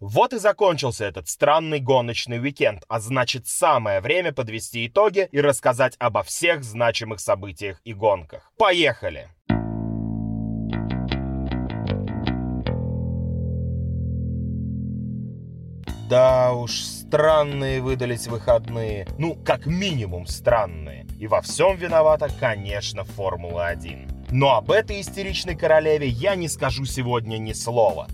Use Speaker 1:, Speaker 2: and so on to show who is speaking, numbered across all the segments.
Speaker 1: Вот и закончился этот странный гоночный уикенд, а значит самое время подвести итоги и рассказать обо всех значимых событиях и гонках. Поехали! Да уж, странные выдались выходные. Ну, как минимум странные. И во всем виновата, конечно, Формула-1. Но об этой истеричной королеве я не скажу сегодня ни слова.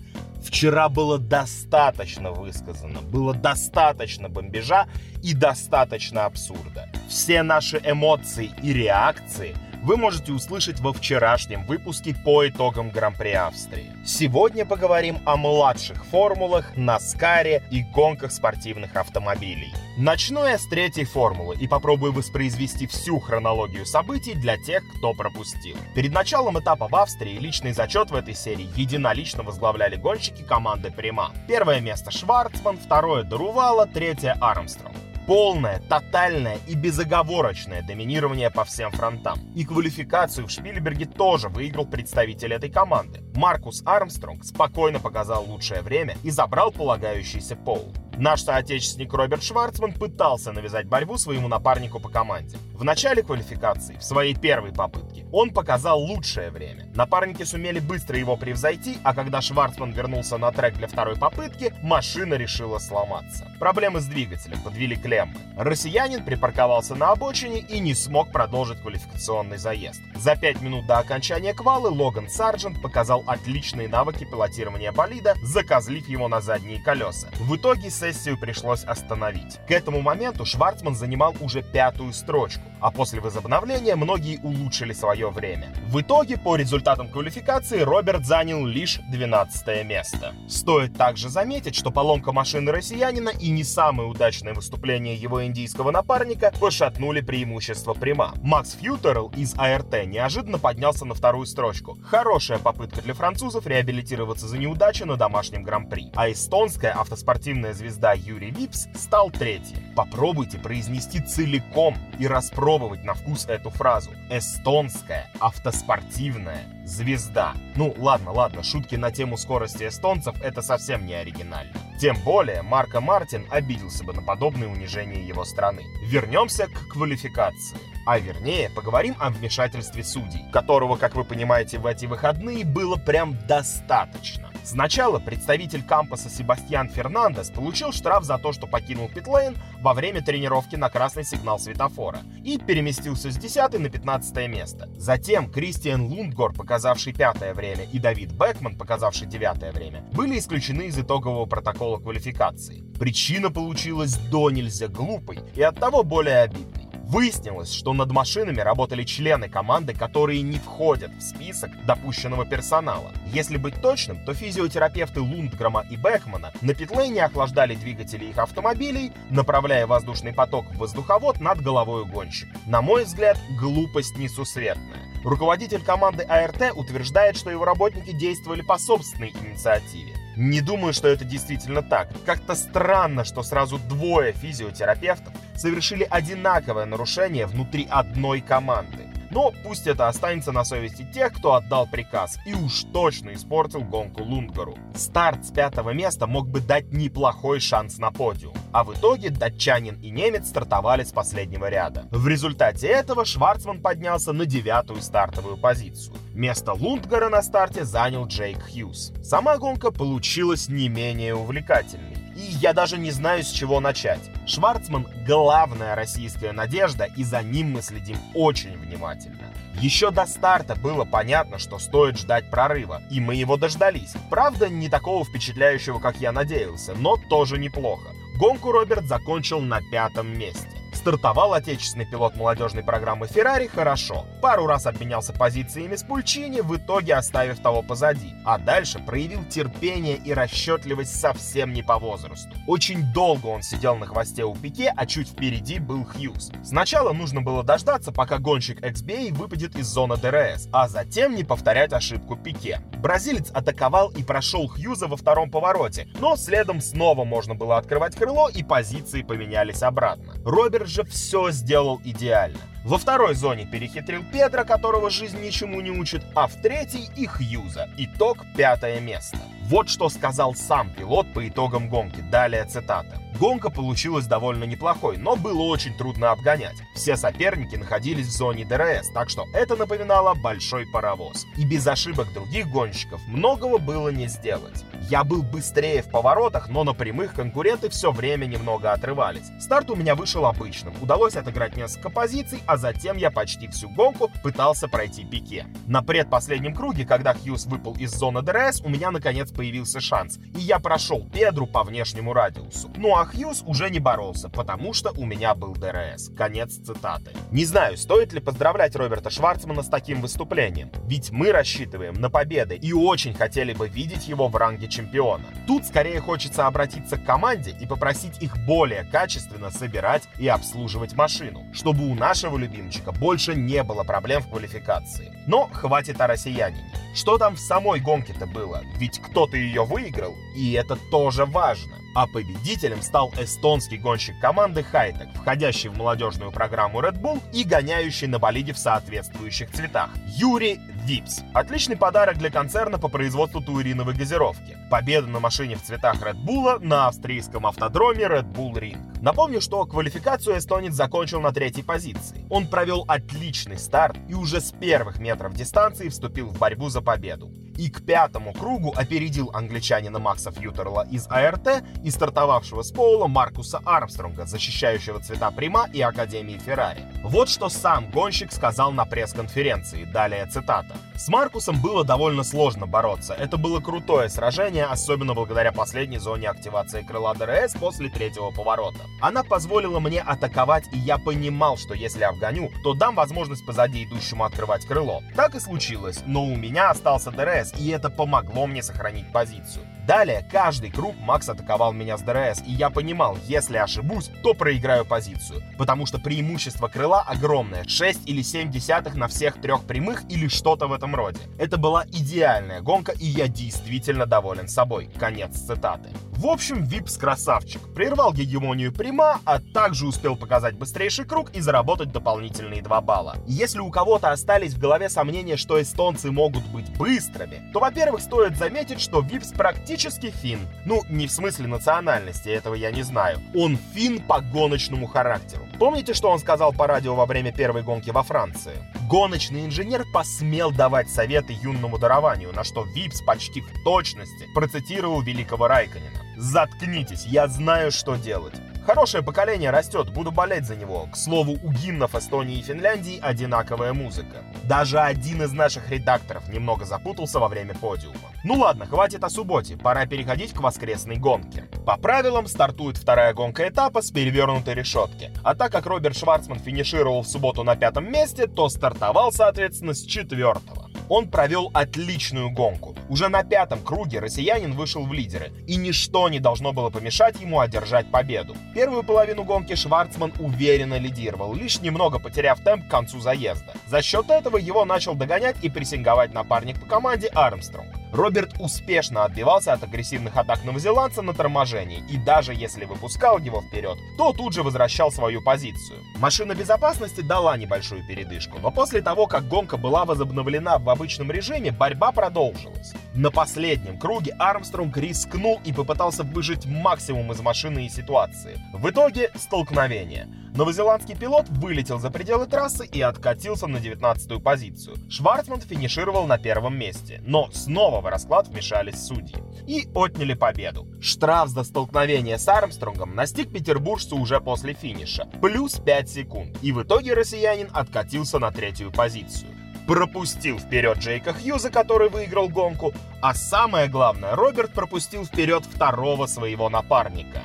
Speaker 1: Вчера было достаточно высказано, было достаточно бомбежа и достаточно абсурда. Все наши эмоции и реакции вы можете услышать во вчерашнем выпуске по итогам Гран-при Австрии. Сегодня поговорим о младших формулах, Наскаре и гонках спортивных автомобилей. Начну я с третьей формулы и попробую воспроизвести всю хронологию событий для тех, кто пропустил. Перед началом этапа в Австрии личный зачет в этой серии единолично возглавляли гонщики команды Прима. Первое место Шварцман, второе Дарувала, третье Армстронг полное, тотальное и безоговорочное доминирование по всем фронтам. И квалификацию в Шпильберге тоже выиграл представитель этой команды. Маркус Армстронг спокойно показал лучшее время и забрал полагающийся пол. Наш соотечественник Роберт Шварцман пытался навязать борьбу своему напарнику по команде. В начале квалификации, в своей первой попытке, он показал лучшее время. Напарники сумели быстро его превзойти, а когда Шварцман вернулся на трек для второй попытки, машина решила сломаться. Проблемы с двигателем подвели клеммы. Россиянин припарковался на обочине и не смог продолжить квалификационный заезд. За пять минут до окончания квалы Логан Сарджент показал отличные навыки пилотирования болида, закозлив его на задние колеса. В итоге сессию пришлось остановить. К этому моменту Шварцман занимал уже пятую строчку, а после возобновления многие улучшили свое время. В итоге, по результатам квалификации, Роберт занял лишь 12 место. Стоит также заметить, что поломка машины россиянина и не самое удачное выступление его индийского напарника пошатнули преимущество Прима. Макс Фьютерл из АРТ неожиданно поднялся на вторую строчку. Хорошая попытка для французов реабилитироваться за неудачу на домашнем гран-при. А эстонская автоспортивная звезда Юрий Випс стал третьим. Попробуйте произнести целиком и распробовать на вкус эту фразу. Эстонская автоспортивная звезда. Ну, ладно, ладно, шутки на тему скорости эстонцев это совсем не оригинально. Тем более, Марко Мартин обиделся бы на подобное унижение его страны. Вернемся к квалификации. А вернее, поговорим о вмешательстве судей, которого, как вы понимаете, в эти выходные было прям достаточно. Сначала представитель кампуса Себастьян Фернандес получил штраф за то, что покинул питлейн во время тренировки на красный сигнал светофора и переместился с 10 на 15 место. Затем Кристиан Лундгор, показавший пятое время, и Давид Бекман, показавший девятое время, были исключены из итогового протокола квалификации. Причина получилась до нельзя глупой и оттого более обидной. Выяснилось, что над машинами работали члены команды, которые не входят в список допущенного персонала. Если быть точным, то физиотерапевты Лундграма и Бекмана на питлейне охлаждали двигатели их автомобилей, направляя воздушный поток в воздуховод над головой гонщика. На мой взгляд, глупость несусветная. Руководитель команды АРТ утверждает, что его работники действовали по собственной инициативе. Не думаю, что это действительно так. Как-то странно, что сразу двое физиотерапевтов совершили одинаковое нарушение внутри одной команды. Но пусть это останется на совести тех, кто отдал приказ и уж точно испортил гонку Лунгору. Старт с пятого места мог бы дать неплохой шанс на подиум. А в итоге датчанин и немец стартовали с последнего ряда. В результате этого Шварцман поднялся на девятую стартовую позицию. Место Лундгара на старте занял Джейк Хьюз. Сама гонка получилась не менее увлекательной. И я даже не знаю, с чего начать. Шварцман — главная российская надежда, и за ним мы следим очень внимательно. Еще до старта было понятно, что стоит ждать прорыва, и мы его дождались. Правда, не такого впечатляющего, как я надеялся, но тоже неплохо. Гонку Роберт закончил на пятом месте. Стартовал отечественный пилот молодежной программы Ferrari хорошо. Пару раз обменялся позициями с Пульчини, в итоге оставив того позади. А дальше проявил терпение и расчетливость совсем не по возрасту. Очень долго он сидел на хвосте у Пике, а чуть впереди был Хьюз. Сначала нужно было дождаться, пока гонщик HWA выпадет из зоны ДРС, а затем не повторять ошибку Пике. Бразилец атаковал и прошел Хьюза во втором повороте, но следом снова можно было открывать крыло и позиции поменялись обратно. Роберт же все сделал идеально. Во второй зоне перехитрил Педро, которого жизнь ничему не учит, а в третьей и Хьюза. Итог пятое место. Вот что сказал сам пилот по итогам гонки. Далее цитата. Гонка получилась довольно неплохой, но было очень трудно обгонять. Все соперники находились в зоне ДРС, так что это напоминало большой паровоз. И без ошибок других гонщиков многого было не сделать. Я был быстрее в поворотах, но на прямых конкуренты все время немного отрывались. Старт у меня вышел обычным, удалось отыграть несколько позиций, а затем я почти всю гонку пытался пройти Пике. На предпоследнем круге, когда Хьюз выпал из зоны ДРС, у меня наконец появился шанс, и я прошел Педру по внешнему радиусу. Ну а Хьюз уже не боролся, потому что у меня был ДРС. Конец цитаты. Не знаю, стоит ли поздравлять Роберта Шварцмана с таким выступлением, ведь мы рассчитываем на победы и очень хотели бы видеть его в ранге чемпиона. Тут скорее хочется обратиться к команде и попросить их более качественно собирать и обслуживать машину, чтобы у нашего любимчика больше не было проблем в квалификации. Но хватит о россиянине. Что там в самой гонке-то было? Ведь кто-то ее выиграл, и это тоже важно а победителем стал эстонский гонщик команды Хайтек, входящий в молодежную программу Red Bull и гоняющий на болиде в соответствующих цветах. Юрий Випс. Отличный подарок для концерна по производству туриновой газировки. Победа на машине в цветах Red Bull на австрийском автодроме Red Bull Ring. Напомню, что квалификацию эстонец закончил на третьей позиции. Он провел отличный старт и уже с первых метров дистанции вступил в борьбу за победу и к пятому кругу опередил англичанина Макса Фьютерла из АРТ и стартовавшего с Поула Маркуса Армстронга, защищающего цвета Прима и Академии Феррари. Вот что сам гонщик сказал на пресс-конференции, далее цитата. «С Маркусом было довольно сложно бороться. Это было крутое сражение, особенно благодаря последней зоне активации крыла ДРС после третьего поворота. Она позволила мне атаковать, и я понимал, что если обгоню, то дам возможность позади идущему открывать крыло. Так и случилось, но у меня остался ДРС, и это помогло мне сохранить позицию. Далее, каждый круг Макс атаковал меня с ДРС, и я понимал, если ошибусь, то проиграю позицию, потому что преимущество крыла огромное, 6 или 7 десятых на всех трех прямых или что-то в этом роде. Это была идеальная гонка, и я действительно доволен собой. Конец цитаты. В общем, Випс красавчик. Прервал гегемонию Прима, а также успел показать быстрейший круг и заработать дополнительные 2 балла. Если у кого-то остались в голове сомнения, что эстонцы могут быть быстрыми, то, во-первых, стоит заметить, что Випс практически финн. Ну, не в смысле национальности, этого я не знаю. Он финн по гоночному характеру. Помните, что он сказал по радио во время первой гонки во Франции? Гоночный инженер посмел давать советы юному дарованию, на что Випс почти в точности процитировал великого Райкконена. Заткнитесь, я знаю, что делать. Хорошее поколение растет, буду болеть за него. К слову, у гимнов Эстонии и Финляндии одинаковая музыка. Даже один из наших редакторов немного запутался во время подиума. Ну ладно, хватит о субботе, пора переходить к воскресной гонке. По правилам стартует вторая гонка этапа с перевернутой решетки. А так как Роберт Шварцман финишировал в субботу на пятом месте, то стартовал, соответственно, с четвертого он провел отличную гонку. Уже на пятом круге россиянин вышел в лидеры, и ничто не должно было помешать ему одержать победу. Первую половину гонки Шварцман уверенно лидировал, лишь немного потеряв темп к концу заезда. За счет этого его начал догонять и прессинговать напарник по команде Армстронг. Роберт успешно отбивался от агрессивных атак новозеландца на торможении, и даже если выпускал его вперед, то тут же возвращал свою позицию. Машина безопасности дала небольшую передышку, но после того, как гонка была возобновлена в обычном режиме, борьба продолжилась. На последнем круге Армстронг рискнул и попытался выжить максимум из машины и ситуации. В итоге столкновение – Новозеландский пилот вылетел за пределы трассы и откатился на 19-ю позицию. Шварцман финишировал на первом месте, но снова в расклад вмешались судьи и отняли победу. Штраф за столкновение с Армстронгом настиг петербуржцу уже после финиша, плюс 5 секунд, и в итоге россиянин откатился на третью позицию пропустил вперед Джейка Хьюза, который выиграл гонку, а самое главное, Роберт пропустил вперед второго своего напарника.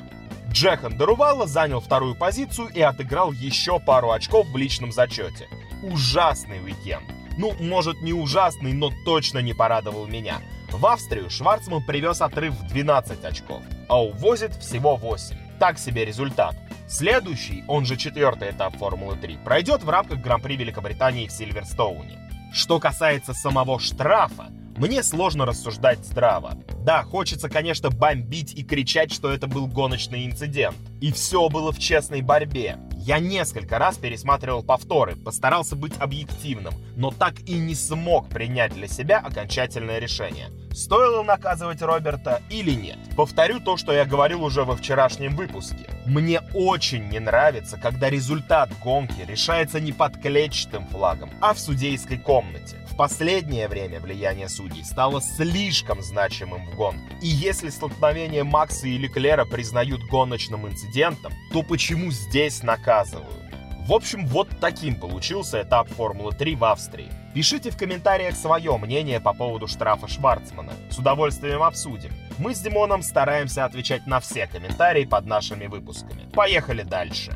Speaker 1: Джехан Дарувала занял вторую позицию и отыграл еще пару очков в личном зачете. Ужасный уикенд. Ну, может не ужасный, но точно не порадовал меня. В Австрию Шварцман привез отрыв в 12 очков, а увозит всего 8. Так себе результат. Следующий, он же четвертый этап Формулы-3, пройдет в рамках Гран-при Великобритании в Сильверстоуне. Что касается самого штрафа, мне сложно рассуждать здраво. Да, хочется, конечно, бомбить и кричать, что это был гоночный инцидент. И все было в честной борьбе. Я несколько раз пересматривал повторы, постарался быть объективным, но так и не смог принять для себя окончательное решение. Стоило наказывать Роберта или нет? Повторю то, что я говорил уже во вчерашнем выпуске. Мне очень не нравится, когда результат гонки решается не под клетчатым флагом, а в судейской комнате. В последнее время влияние судей стало слишком значимым в гонке. И если столкновение Макса и Леклера признают гоночным инцидентом, то почему здесь наказывают? В общем, вот таким получился этап Формулы-3 в Австрии. Пишите в комментариях свое мнение по поводу штрафа Шварцмана. С удовольствием обсудим. Мы с Димоном стараемся отвечать на все комментарии под нашими выпусками. Поехали дальше.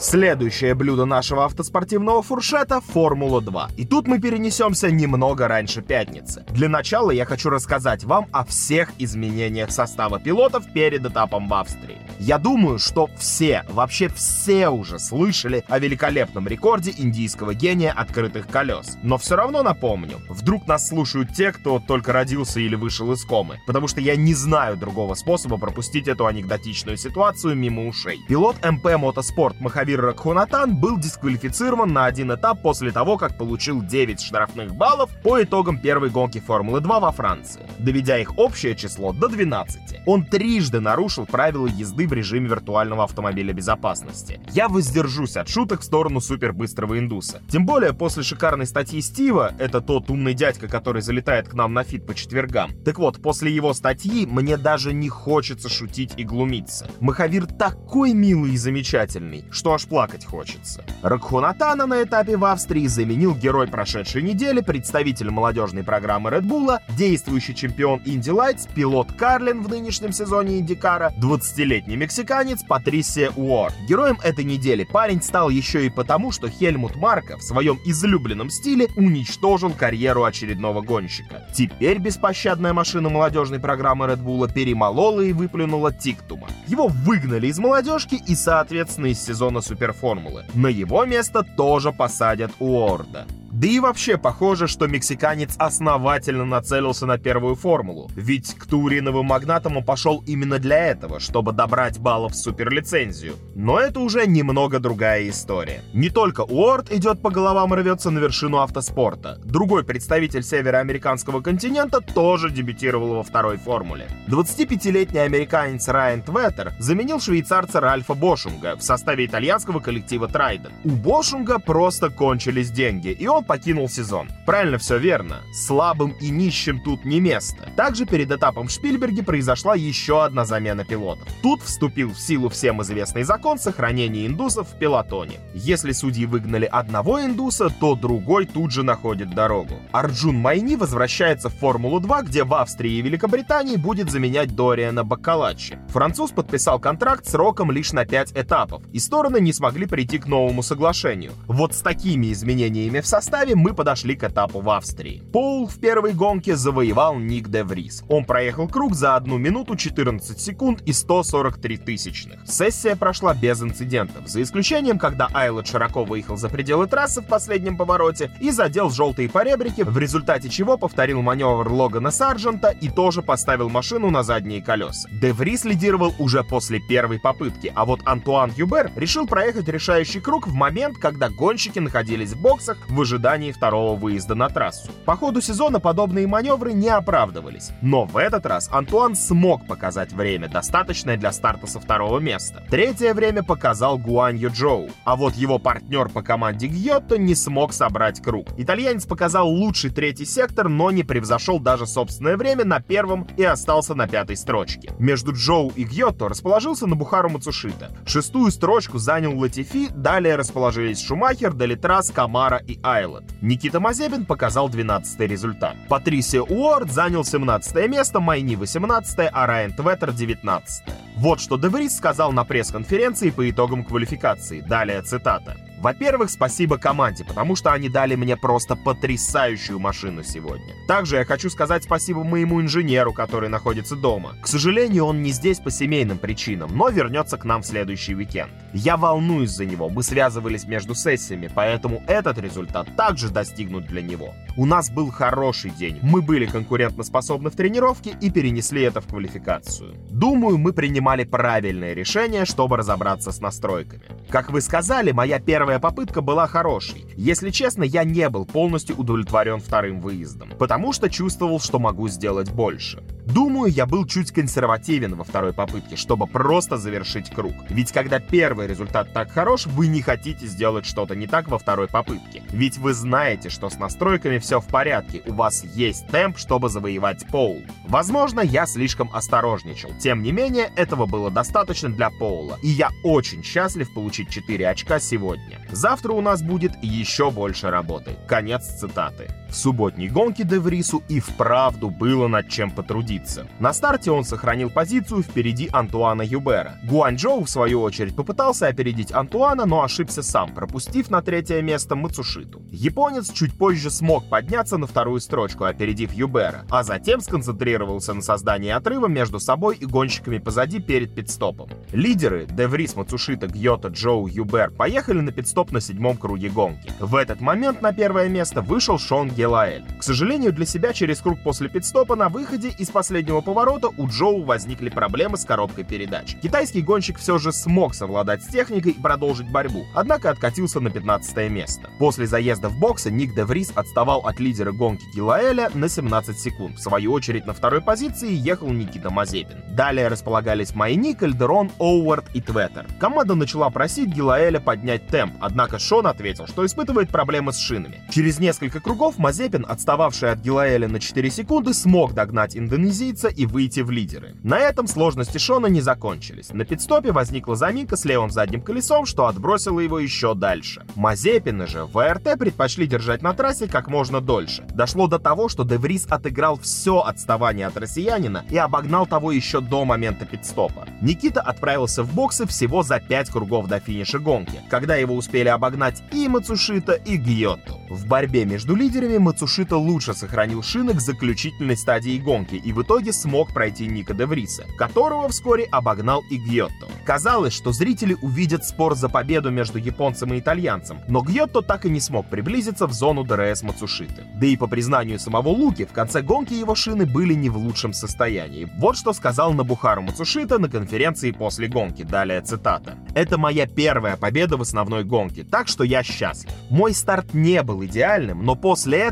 Speaker 1: Следующее блюдо нашего автоспортивного фуршета – Формула-2. И тут мы перенесемся немного раньше пятницы. Для начала я хочу рассказать вам о всех изменениях состава пилотов перед этапом в Австрии. Я думаю, что все, вообще все уже слышали о великолепном рекорде индийского гения открытых колес. Но все равно напомню, вдруг нас слушают те, кто только родился или вышел из комы, потому что я не знаю другого способа пропустить эту анекдотичную ситуацию мимо ушей. Пилот MP Motorsport Махавир Рагунатан был дисквалифицирован на один этап после того, как получил 9 штрафных баллов по итогам первой гонки Формулы-2 во Франции, доведя их общее число до 12. Он трижды нарушил правила езды в режиме виртуального автомобиля безопасности. Я воздержусь от шуток в сторону супербыстрого индуса. Тем более после шикарной статьи Стива, это тот умный дядька, который залетает к нам на фит по четвергам. Так вот, после его статьи мне даже не хочется шутить и глумиться. Махавир такой милый и замечательный, что аж плакать хочется. Ракхунатана на этапе в Австрии заменил герой прошедшей недели, представитель молодежной программы Red Bull, действующий чемпион Indy Lights, пилот Карлин в нынешнем сезоне Индикара, 20-летний мексиканец Патрисия Уор. Героем этой недели парень стал еще и потому, что Хельмут Марко в своем излюбленном стиле уничтожил карьеру очередного гонщика. Теперь беспощадная машина молодежной программы Red Bull перемолола и выплюнула Тиктума. Его выгнали из молодежки и, соответственно, из сезона Суперформулы. На его место тоже посадят Уорда. Да и вообще похоже, что мексиканец основательно нацелился на первую формулу, ведь к туриновым магнатам он пошел именно для этого, чтобы добрать баллов в суперлицензию. Но это уже немного другая история. Не только Уорд идет по головам и рвется на вершину автоспорта. Другой представитель североамериканского континента тоже дебютировал во второй формуле. 25-летний американец Райан Тветтер заменил швейцарца Ральфа Бошунга в составе итальянского коллектива Трайден. У Бошунга просто кончились деньги, и он покинул сезон. Правильно все верно. Слабым и нищим тут не место. Также перед этапом в Шпильберге произошла еще одна замена пилотов. Тут вступил в силу всем известный закон сохранения индусов в пилотоне. Если судьи выгнали одного индуса, то другой тут же находит дорогу. Арджун Майни возвращается в Формулу-2, где в Австрии и Великобритании будет заменять Дориана Баккалачи. Француз подписал контракт сроком лишь на 5 этапов, и стороны не смогли прийти к новому соглашению. Вот с такими изменениями в составе составе мы подошли к этапу в Австрии. Пол в первой гонке завоевал Ник де Врис. Он проехал круг за 1 минуту 14 секунд и 143 тысячных. Сессия прошла без инцидентов, за исключением, когда Айлот широко выехал за пределы трассы в последнем повороте и задел желтые поребрики, в результате чего повторил маневр Логана Сарджента и тоже поставил машину на задние колеса. Де Врис лидировал уже после первой попытки, а вот Антуан Юбер решил проехать решающий круг в момент, когда гонщики находились в боксах в ожидании второго выезда на трассу. По ходу сезона подобные маневры не оправдывались, но в этот раз Антуан смог показать время, достаточное для старта со второго места. Третье время показал Гуанью Джоу, а вот его партнер по команде Гьотто не смог собрать круг. Итальянец показал лучший третий сектор, но не превзошел даже собственное время на первом и остался на пятой строчке. Между Джоу и Гьотто расположился на Бухару Мацушита. Шестую строчку занял Латифи, далее расположились Шумахер, Делитрас, Камара и Айла. Никита Мазебин показал 12 результат. Патрисия Уорд занял 17 место, Майни 18 а Райан Тветтер 19 Вот что Деврис сказал на пресс-конференции по итогам квалификации. Далее цитата. Во-первых, спасибо команде, потому что они дали мне просто потрясающую машину сегодня. Также я хочу сказать спасибо моему инженеру, который находится дома. К сожалению, он не здесь по семейным причинам, но вернется к нам в следующий уикенд. Я волнуюсь за него, мы связывались между сессиями, поэтому этот результат также достигнут для него. У нас был хороший день, мы были конкурентоспособны в тренировке и перенесли это в квалификацию. Думаю, мы принимали правильное решение, чтобы разобраться с настройками. Как вы сказали, моя первая попытка была хорошей. Если честно, я не был полностью удовлетворен вторым выездом, потому что чувствовал, что могу сделать больше. Думаю, я был чуть консервативен во второй попытке, чтобы просто завершить круг. Ведь когда первый результат так хорош, вы не хотите сделать что-то не так во второй попытке. Ведь вы знаете, что с настройками все в порядке, у вас есть темп, чтобы завоевать пол. Возможно, я слишком осторожничал. Тем не менее, этого было достаточно для Поула, и я очень счастлив получить 4 очка сегодня. Завтра у нас будет еще больше работы. Конец цитаты. В субботней гонке Деврису и вправду было над чем потрудиться. На старте он сохранил позицию впереди Антуана Юбера. Гуанчжоу, в свою очередь, попытался опередить Антуана, но ошибся сам, пропустив на третье место Мацушиту. Японец чуть позже смог подняться на вторую строчку, опередив Юбера, а затем сконцентрировался на создании отрыва между собой и гонщиками позади перед пит-стопом. Лидеры Деврис, Мацушита, Гьота, Джоу, Юбер поехали на пит-стоп на седьмом круге гонки. В этот момент на первое место вышел Шон Гелаэль. К сожалению для себя, через круг после пит-стопа на выходе из последнего поворота у Джоу возникли проблемы с коробкой передач. Китайский гонщик все же смог совладать с техникой и продолжить борьбу, однако откатился на 15 место. После заезда в боксы Ник Де Врис отставал от лидера гонки Гилаэля на 17 секунд. В свою очередь на второй позиции ехал Никита Мазепин. Далее располагались Майни, Кальдерон, Оуард и Тветтер. Команда начала просить Гилаэля поднять темп, однако Шон ответил, что испытывает проблемы с шинами. Через несколько кругов Мазепин, отстававший от Гилаэля на 4 секунды, смог догнать индонезийца и выйти в лидеры. На этом сложности Шона не закончились. На пидстопе возникла заминка с левым задним колесом, что отбросило его еще дальше. Мазепины же в ВРТ предпочли держать на трассе как можно дольше. Дошло до того, что Деврис отыграл все отставание от россиянина и обогнал того еще до момента пидстопа. Никита отправился в боксы всего за 5 кругов до финиша гонки, когда его успели обогнать и Мацушита, и Гьотто. В борьбе между лидерами Мацушита лучше сохранил шины к заключительной стадии гонки и в итоге смог пройти Ника Девриса, которого вскоре обогнал и Гьотто. Казалось, что зрители увидят спор за победу между японцем и итальянцем, но Гьотто так и не смог приблизиться в зону ДРС Мацушиты. Да и по признанию самого Луки, в конце гонки его шины были не в лучшем состоянии. Вот что сказал Нобухару Мацушита на конференции после гонки, далее цитата. «Это моя первая победа в основной гонке, так что я счастлив. Мой старт не был идеальным, но после этого,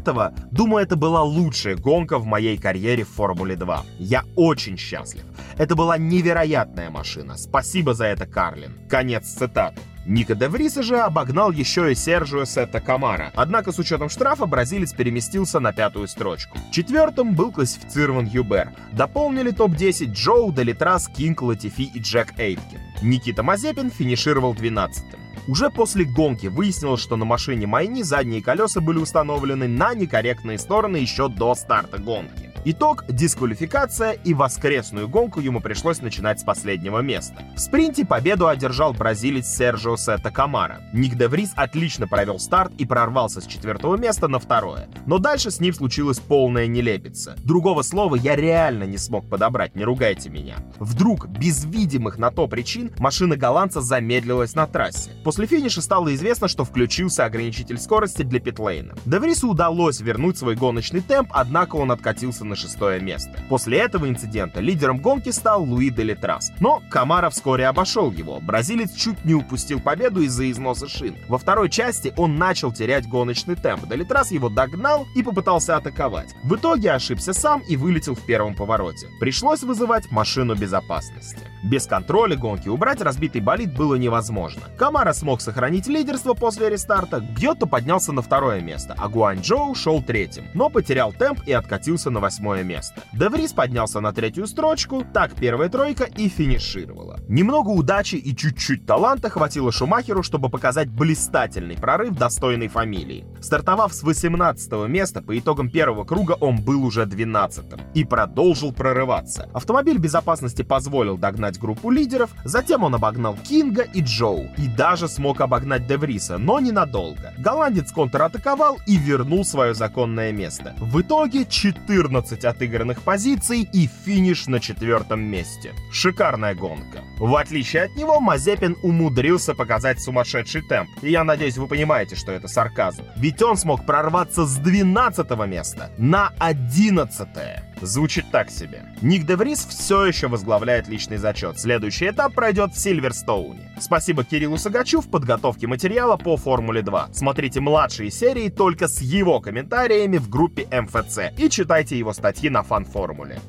Speaker 1: думаю, это была лучшая гонка в моей карьере в Формуле 2. Я очень счастлив. Это была невероятная машина. Спасибо за это, Карлин». Конец цитаты. Ника Девриса же обогнал еще и Сержио Сетте Камара, однако с учетом штрафа бразилец переместился на пятую строчку. Четвертым был классифицирован Юбер. Дополнили топ-10 Джоу, Делитрас, Кинг, Латифи и Джек Эйткин. Никита Мазепин финишировал 12-м. Уже после гонки выяснилось, что на машине Майни задние колеса были установлены на некорректные стороны еще до старта гонки. Итог – дисквалификация, и воскресную гонку ему пришлось начинать с последнего места. В спринте победу одержал бразилец Серджио Сетте Камара. Ник Де Врис отлично провел старт и прорвался с четвертого места на второе. Но дальше с ним случилась полная нелепица. Другого слова я реально не смог подобрать, не ругайте меня. Вдруг, без видимых на то причин, машина голландца замедлилась на трассе. После финиша стало известно, что включился ограничитель скорости для питлейна. Де Врису удалось вернуть свой гоночный темп, однако он откатился на шестое место. После этого инцидента лидером гонки стал Луи Делитрас. Но Камара вскоре обошел его. Бразилец чуть не упустил победу из-за износа шин. Во второй части он начал терять гоночный темп. Делитрас его догнал и попытался атаковать. В итоге ошибся сам и вылетел в первом повороте. Пришлось вызывать машину безопасности. Без контроля гонки убрать разбитый болид было невозможно. Камара смог сохранить лидерство после рестарта, Гьотто поднялся на второе место, а Гуанчжоу шел третьим, но потерял темп и откатился на восьмое восьмое место. Деврис поднялся на третью строчку, так первая тройка и финишировала. Немного удачи и чуть-чуть таланта хватило Шумахеру, чтобы показать блистательный прорыв достойной фамилии. Стартовав с 18 места, по итогам первого круга он был уже 12-м и продолжил прорываться. Автомобиль безопасности позволил догнать группу лидеров, затем он обогнал Кинга и Джоу, и даже смог обогнать Девриса, но ненадолго. Голландец контратаковал и вернул свое законное место. В итоге 14 отыгранных позиций и финиш на четвертом месте. Шикарная гонка. В отличие от него, Мазепин умудрился показать сумасшедший темп. И я надеюсь, вы понимаете, что это сарказм. Ведь он смог прорваться с 12 места на 11 -е. Звучит так себе. Ник Деврис все еще возглавляет личный зачет. Следующий этап пройдет в Сильверстоуне. Спасибо Кириллу Сагачу в подготовке материала по Формуле 2. Смотрите младшие серии только с его комментариями в группе МФЦ и читайте его статьи на фан-формуле.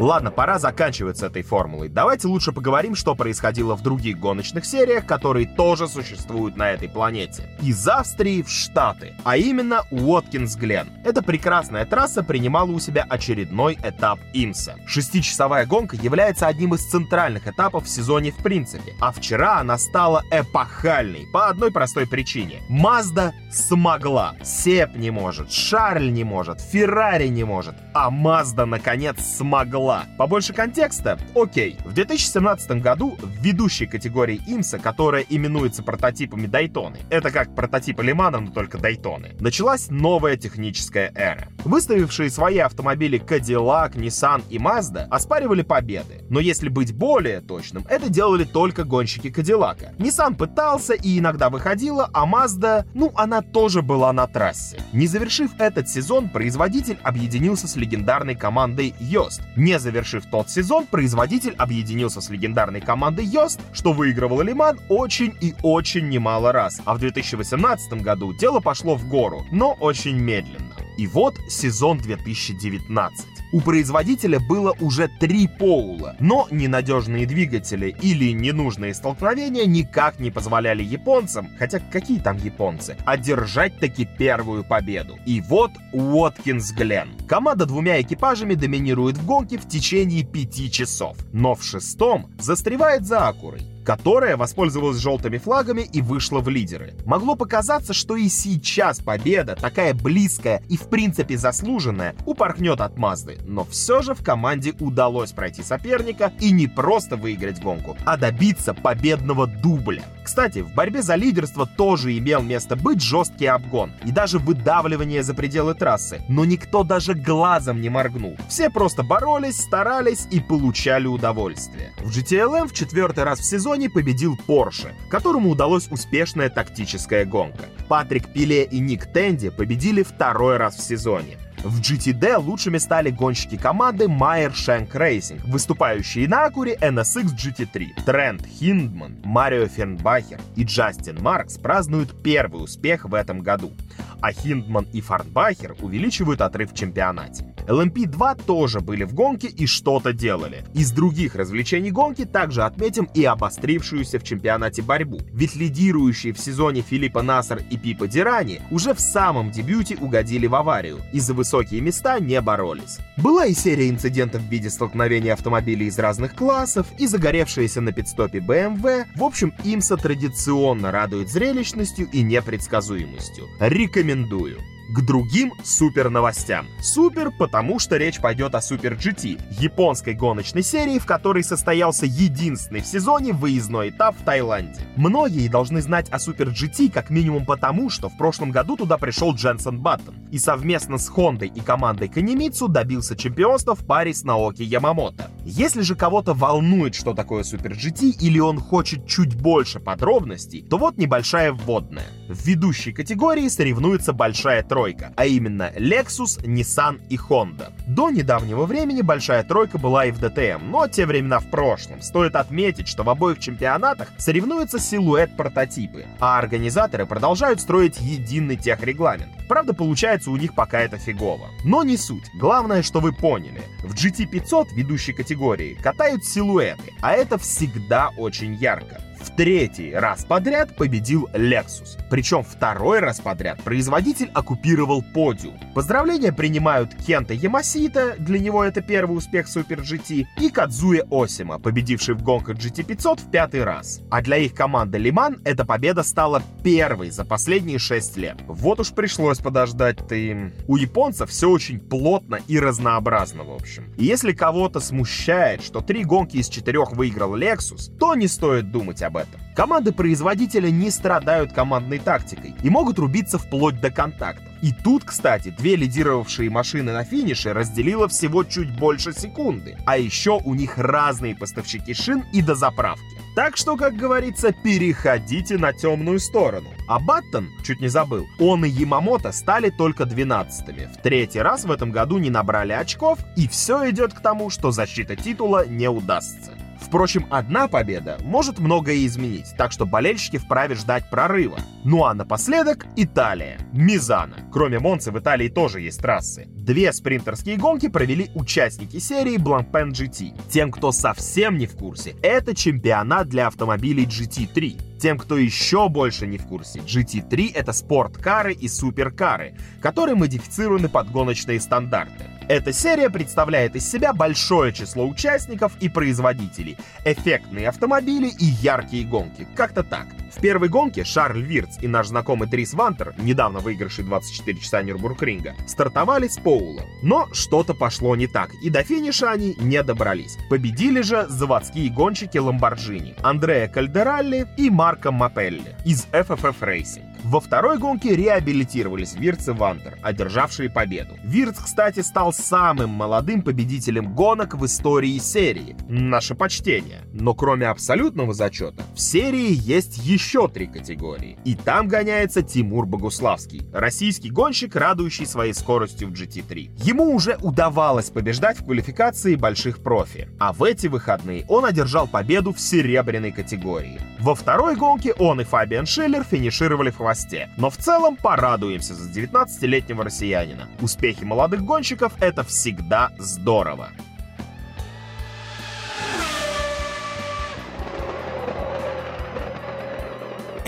Speaker 1: Ладно, пора заканчивать с этой формулой. Давайте лучше поговорим, что происходило в других гоночных сериях, которые тоже существуют на этой планете. Из Австрии в Штаты, а именно Уоткинс Глен. Эта прекрасная трасса принимала у себя очередной этап Имса. Шестичасовая гонка является одним из центральных этапов в сезоне в принципе, а вчера она стала эпохальной по одной простой причине. Мазда смогла. Сеп не может, Шарль не может, Феррари не может, а Мазда наконец смогла была. Побольше контекста? Окей. В 2017 году в ведущей категории Имса, которая именуется прототипами Дайтоны, это как прототипы Лимана, но только Дайтоны, началась новая техническая эра. Выставившие свои автомобили Cadillac, Nissan и Mazda оспаривали победы. Но если быть более точным, это делали только гонщики Кадиллака. Nissan пытался и иногда выходила, а Mazda, ну, она тоже была на трассе. Не завершив этот сезон, производитель объединился с легендарной командой Yost, не завершив тот сезон, производитель объединился с легендарной командой Yost, что выигрывал Лиман очень и очень немало раз. А в 2018 году дело пошло в гору, но очень медленно. И вот сезон 2019. У производителя было уже три поула, но ненадежные двигатели или ненужные столкновения никак не позволяли японцам, хотя какие там японцы, одержать таки первую победу. И вот Уоткинс Глен. Команда двумя экипажами доминирует в гонке в течение пяти часов, но в шестом застревает за Акурой которая воспользовалась желтыми флагами и вышла в лидеры. Могло показаться, что и сейчас победа, такая близкая и в принципе заслуженная, упорхнет от Мазды, но все же в команде удалось пройти соперника и не просто выиграть гонку, а добиться победного дубля. Кстати, в борьбе за лидерство тоже имел место быть жесткий обгон и даже выдавливание за пределы трассы, но никто даже глазом не моргнул. Все просто боролись, старались и получали удовольствие. В GTLM в четвертый раз в сезоне победил Porsche, которому удалось успешная тактическая гонка. Патрик Пиле и Ник Тенди победили второй раз в сезоне. В GTD лучшими стали гонщики команды Майер Shank Racing, выступающие на Акуре NSX GT3. Трент Хиндман, Марио Фернбахер и Джастин Маркс празднуют первый успех в этом году, а Хиндман и Фарнбахер увеличивают отрыв в чемпионате. LMP2 тоже были в гонке и что-то делали. Из других развлечений гонки также отметим и обострившуюся в чемпионате борьбу. Ведь лидирующие в сезоне Филиппа Нассер и Пипа Дирани уже в самом дебюте угодили в аварию и за высокие места не боролись. Была и серия инцидентов в виде столкновения автомобилей из разных классов и загоревшаяся на пидстопе BMW. В общем, имса традиционно радует зрелищностью и непредсказуемостью. Рекомендую к другим супер новостям. Супер, потому что речь пойдет о Супер GT, японской гоночной серии, в которой состоялся единственный в сезоне выездной этап в Таиланде. Многие должны знать о Супер GT как минимум потому, что в прошлом году туда пришел Дженсен Баттон и совместно с Хондой и командой Канемицу добился чемпионства в паре с Наоки Ямамото. Если же кого-то волнует, что такое Супер GT, или он хочет чуть больше подробностей, то вот небольшая вводная. В ведущей категории соревнуется большая тройка тройка, а именно Lexus, Nissan и Honda. До недавнего времени большая тройка была и в DTM, но те времена в прошлом. Стоит отметить, что в обоих чемпионатах соревнуются силуэт-прототипы, а организаторы продолжают строить единый техрегламент. Правда, получается у них пока это фигово. Но не суть. Главное, что вы поняли. В GT500 ведущей категории катают силуэты, а это всегда очень ярко. В третий раз подряд победил Lexus. Причем второй раз подряд производитель оккупировал подиум. Поздравления принимают Кента Ямасита, для него это первый успех Super GT, и Кадзуя Осима, победивший в гонках GT500 в пятый раз. А для их команды Лиман эта победа стала первой за последние 6 лет. Вот уж пришлось подождать-то им. У японцев все очень плотно и разнообразно, в общем. И если кого-то смущает, что три гонки из четырех выиграл Lexus, то не стоит думать об этом. Команды производителя не страдают командной тактикой и могут рубиться вплоть до контактов. И тут, кстати, две лидировавшие машины на финише разделило всего чуть больше секунды. А еще у них разные поставщики шин и дозаправки. Так что, как говорится, переходите на темную сторону. А Баттон, чуть не забыл, он и Ямамото стали только 12-ми. В третий раз в этом году не набрали очков, и все идет к тому, что защита титула не удастся. Впрочем, одна победа может многое изменить, так что болельщики вправе ждать прорыва. Ну а напоследок Италия. Мизана. Кроме Монцы в Италии тоже есть трассы. Две спринтерские гонки провели участники серии Blancpain GT. Тем, кто совсем не в курсе, это чемпионат для автомобилей GT3. Тем, кто еще больше не в курсе, GT3 это спорткары и суперкары, которые модифицированы под гоночные стандарты. Эта серия представляет из себя большое число участников и производителей, эффектные автомобили и яркие гонки. Как-то так. В первой гонке Шарль Вирц и наш знакомый Дрис Вантер, недавно выигравший 24 часа Нюрбургринга, стартовали с Поула. Но что-то пошло не так, и до финиша они не добрались. Победили же заводские гонщики Ламборджини, Андреа Кальдералли и Марко Мапелли из FFF Racing. Во второй гонке реабилитировались Вирц и Вантер, одержавшие победу. Вирц, кстати, стал самым молодым победителем гонок в истории серии. Наше почтение. Но кроме абсолютного зачета, в серии есть еще три категории. И там гоняется Тимур Богуславский, российский гонщик, радующий своей скоростью в GT3. Ему уже удавалось побеждать в квалификации больших профи. А в эти выходные он одержал победу в серебряной категории. Во второй гонке он и Фабиан Шиллер финишировали в хвосте. Но в целом порадуемся за 19-летнего россиянина. Успехи молодых гонщиков — это всегда здорово.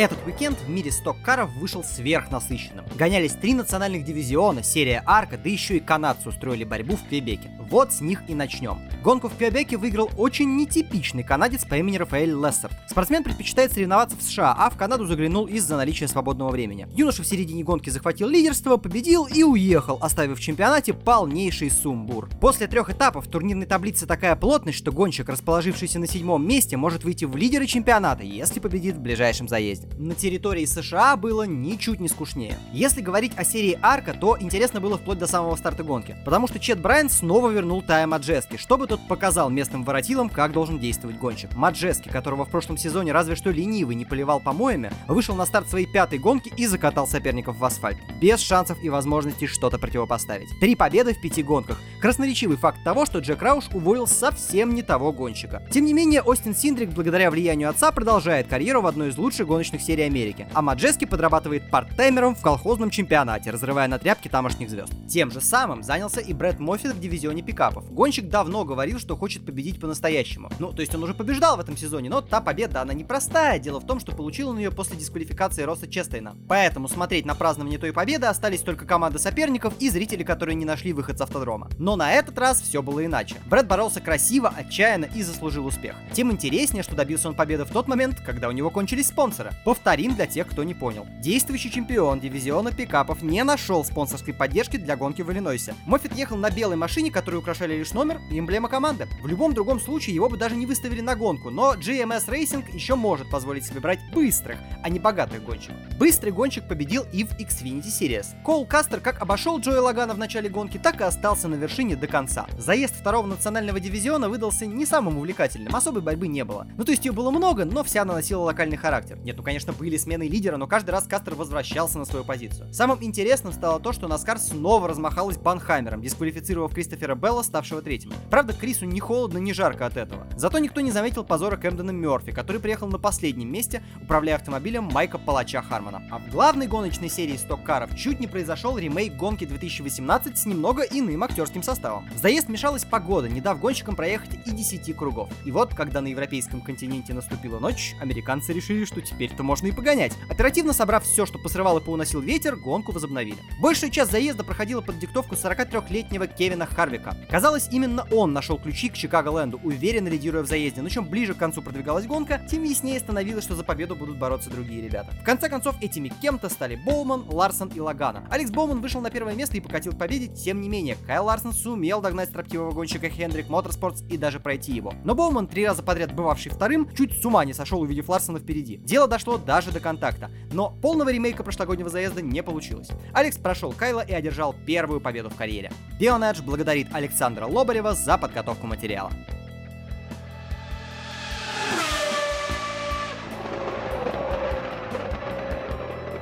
Speaker 2: Этот уикенд в мире сток-каров вышел сверхнасыщенным. Гонялись три национальных дивизиона, серия Арка, да еще и канадцы устроили борьбу в Квебеке. Вот с них и начнем. Гонку в Квебеке выиграл очень нетипичный канадец по имени Рафаэль Лессерт. Спортсмен предпочитает соревноваться в США, а в Канаду заглянул из-за наличия свободного времени. Юноша в середине гонки захватил лидерство, победил и уехал, оставив в чемпионате полнейший сумбур. После трех этапов в турнирной таблице такая плотность, что гонщик, расположившийся на седьмом месте, может выйти в лидеры чемпионата, если победит в ближайшем заезде. На территории США было ничуть не скучнее. Если говорить о серии Арка, то интересно было вплоть до самого старта гонки, потому что Чет Брайан снова вернул Тая Маджески, чтобы тот показал местным воротилам, как должен действовать гонщик. Маджески, которого в прошлом сезоне разве что ленивый не поливал помоями, вышел на старт своей пятой гонки и закатал соперников в асфальт, без шансов и возможности что-то противопоставить. Три победы в пяти гонках. Красноречивый факт того, что Джек Рауш уволил совсем не того гонщика. Тем не менее, Остин Синдрик, благодаря влиянию отца, продолжает карьеру в одной из лучших гоночных серий Америки, а Маджески подрабатывает парттаймером в колхозном чемпионате, разрывая на тряпки тамошних звезд. Тем же самым занялся и Брэд Моффит в дивизионе пикапов. Гонщик давно говорил, что хочет победить по-настоящему. Ну, то есть он уже побеждал в этом сезоне, но та победа, она непростая. Дело в том, что получил он ее после дисквалификации Росса Честейна. Поэтому смотреть на празднование той победы остались только команда соперников и зрители, которые не нашли выход с автодрома. Но на этот раз все было иначе. Брэд боролся красиво, отчаянно и заслужил успех. Тем интереснее, что добился он победы в тот момент, когда у него кончились спонсоры. Повторим для тех, кто не понял. Действующий чемпион дивизиона пикапов не нашел спонсорской поддержки для гонки в Иллинойсе. Моффит ехал на белой машине, которую украшали лишь номер и эмблема команды. В любом другом случае его бы даже не выставили на гонку, но GMS Racing еще может позволить себе брать быстрых, а не богатых гонщиков. Быстрый гонщик победил и в Xfinity Series. Коул Кастер как обошел Джоуи Логано в начале гонки, так и остался на вершине до конца. Заезд второго национального дивизиона выдался не самым увлекательным, особой борьбы не было. Ну то есть ее было много, но вся она носила локальный характер. Нет, ну конечно были смены лидера, но каждый раз Кастер возвращался на свою позицию. Самым интересным стало то, что Наскар снова размахалась банхаймером, дисквалифицировав Кристофера Белла, ставшего третьим. Правда, Крису не холодно, не жарко от этого. Зато никто не заметил позора Кэмдена Мерфи, который приехал на последнем месте, управляя автомобилем Майка Палача Хармона. А в главной гоночной серии сток-каров чуть не произошел ремейк гонки 2018 с немного иным актерским составом. В заезд мешалась погода, не дав гонщикам проехать и 10 кругов. И вот, когда на европейском континенте наступила ночь, американцы решили, что теперь-то можно и погонять. Оперативно собрав все, что посрывал и поуносил ветер, гонку возобновили. Большая часть заезда проходила под диктовку 43-летнего Кевина Харвика. Казалось, именно он нашел ключи к Чикаго-Ленду, уверенно лидируя в заезде, но чем ближе к концу продвигалась гонка, тем яснее становилось, что за победу будут бороться другие ребята. В конце концов, этими кем-то стали Боуман, Ларсон и Лагана. Алекс Боуман вышел на первое место и покатил к победе, тем не менее, Кайл Ларсон сумел догнать строптивого гонщика Хендрик Моторспортс и даже пройти его. Но Боуман, три раза подряд бывавший вторым, чуть с ума не сошел, увидев Ларсона впереди. Дело дошло даже до контакта, но полного ремейка прошлогоднего заезда не получилось. Алекс прошел Кайла и одержал первую победу в карьере. Bionedge благодарит Александра Лобарева за подготовку материала.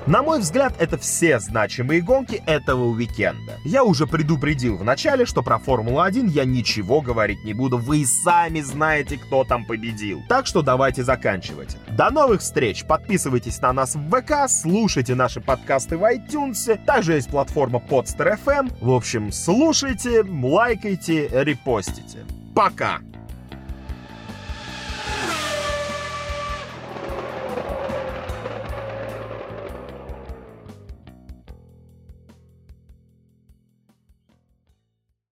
Speaker 1: На мой взгляд, это все значимые гонки этого уикенда. Я уже предупредил в начале, что про Формулу-1 я ничего говорить не буду, вы и сами знаете, кто там победил. Так что давайте заканчивать. До новых встреч, подписывайтесь на нас в ВК, слушайте наши подкасты в iTunes, также есть платформа Podster FM. В общем, слушайте, лайкайте, репостите. Пока!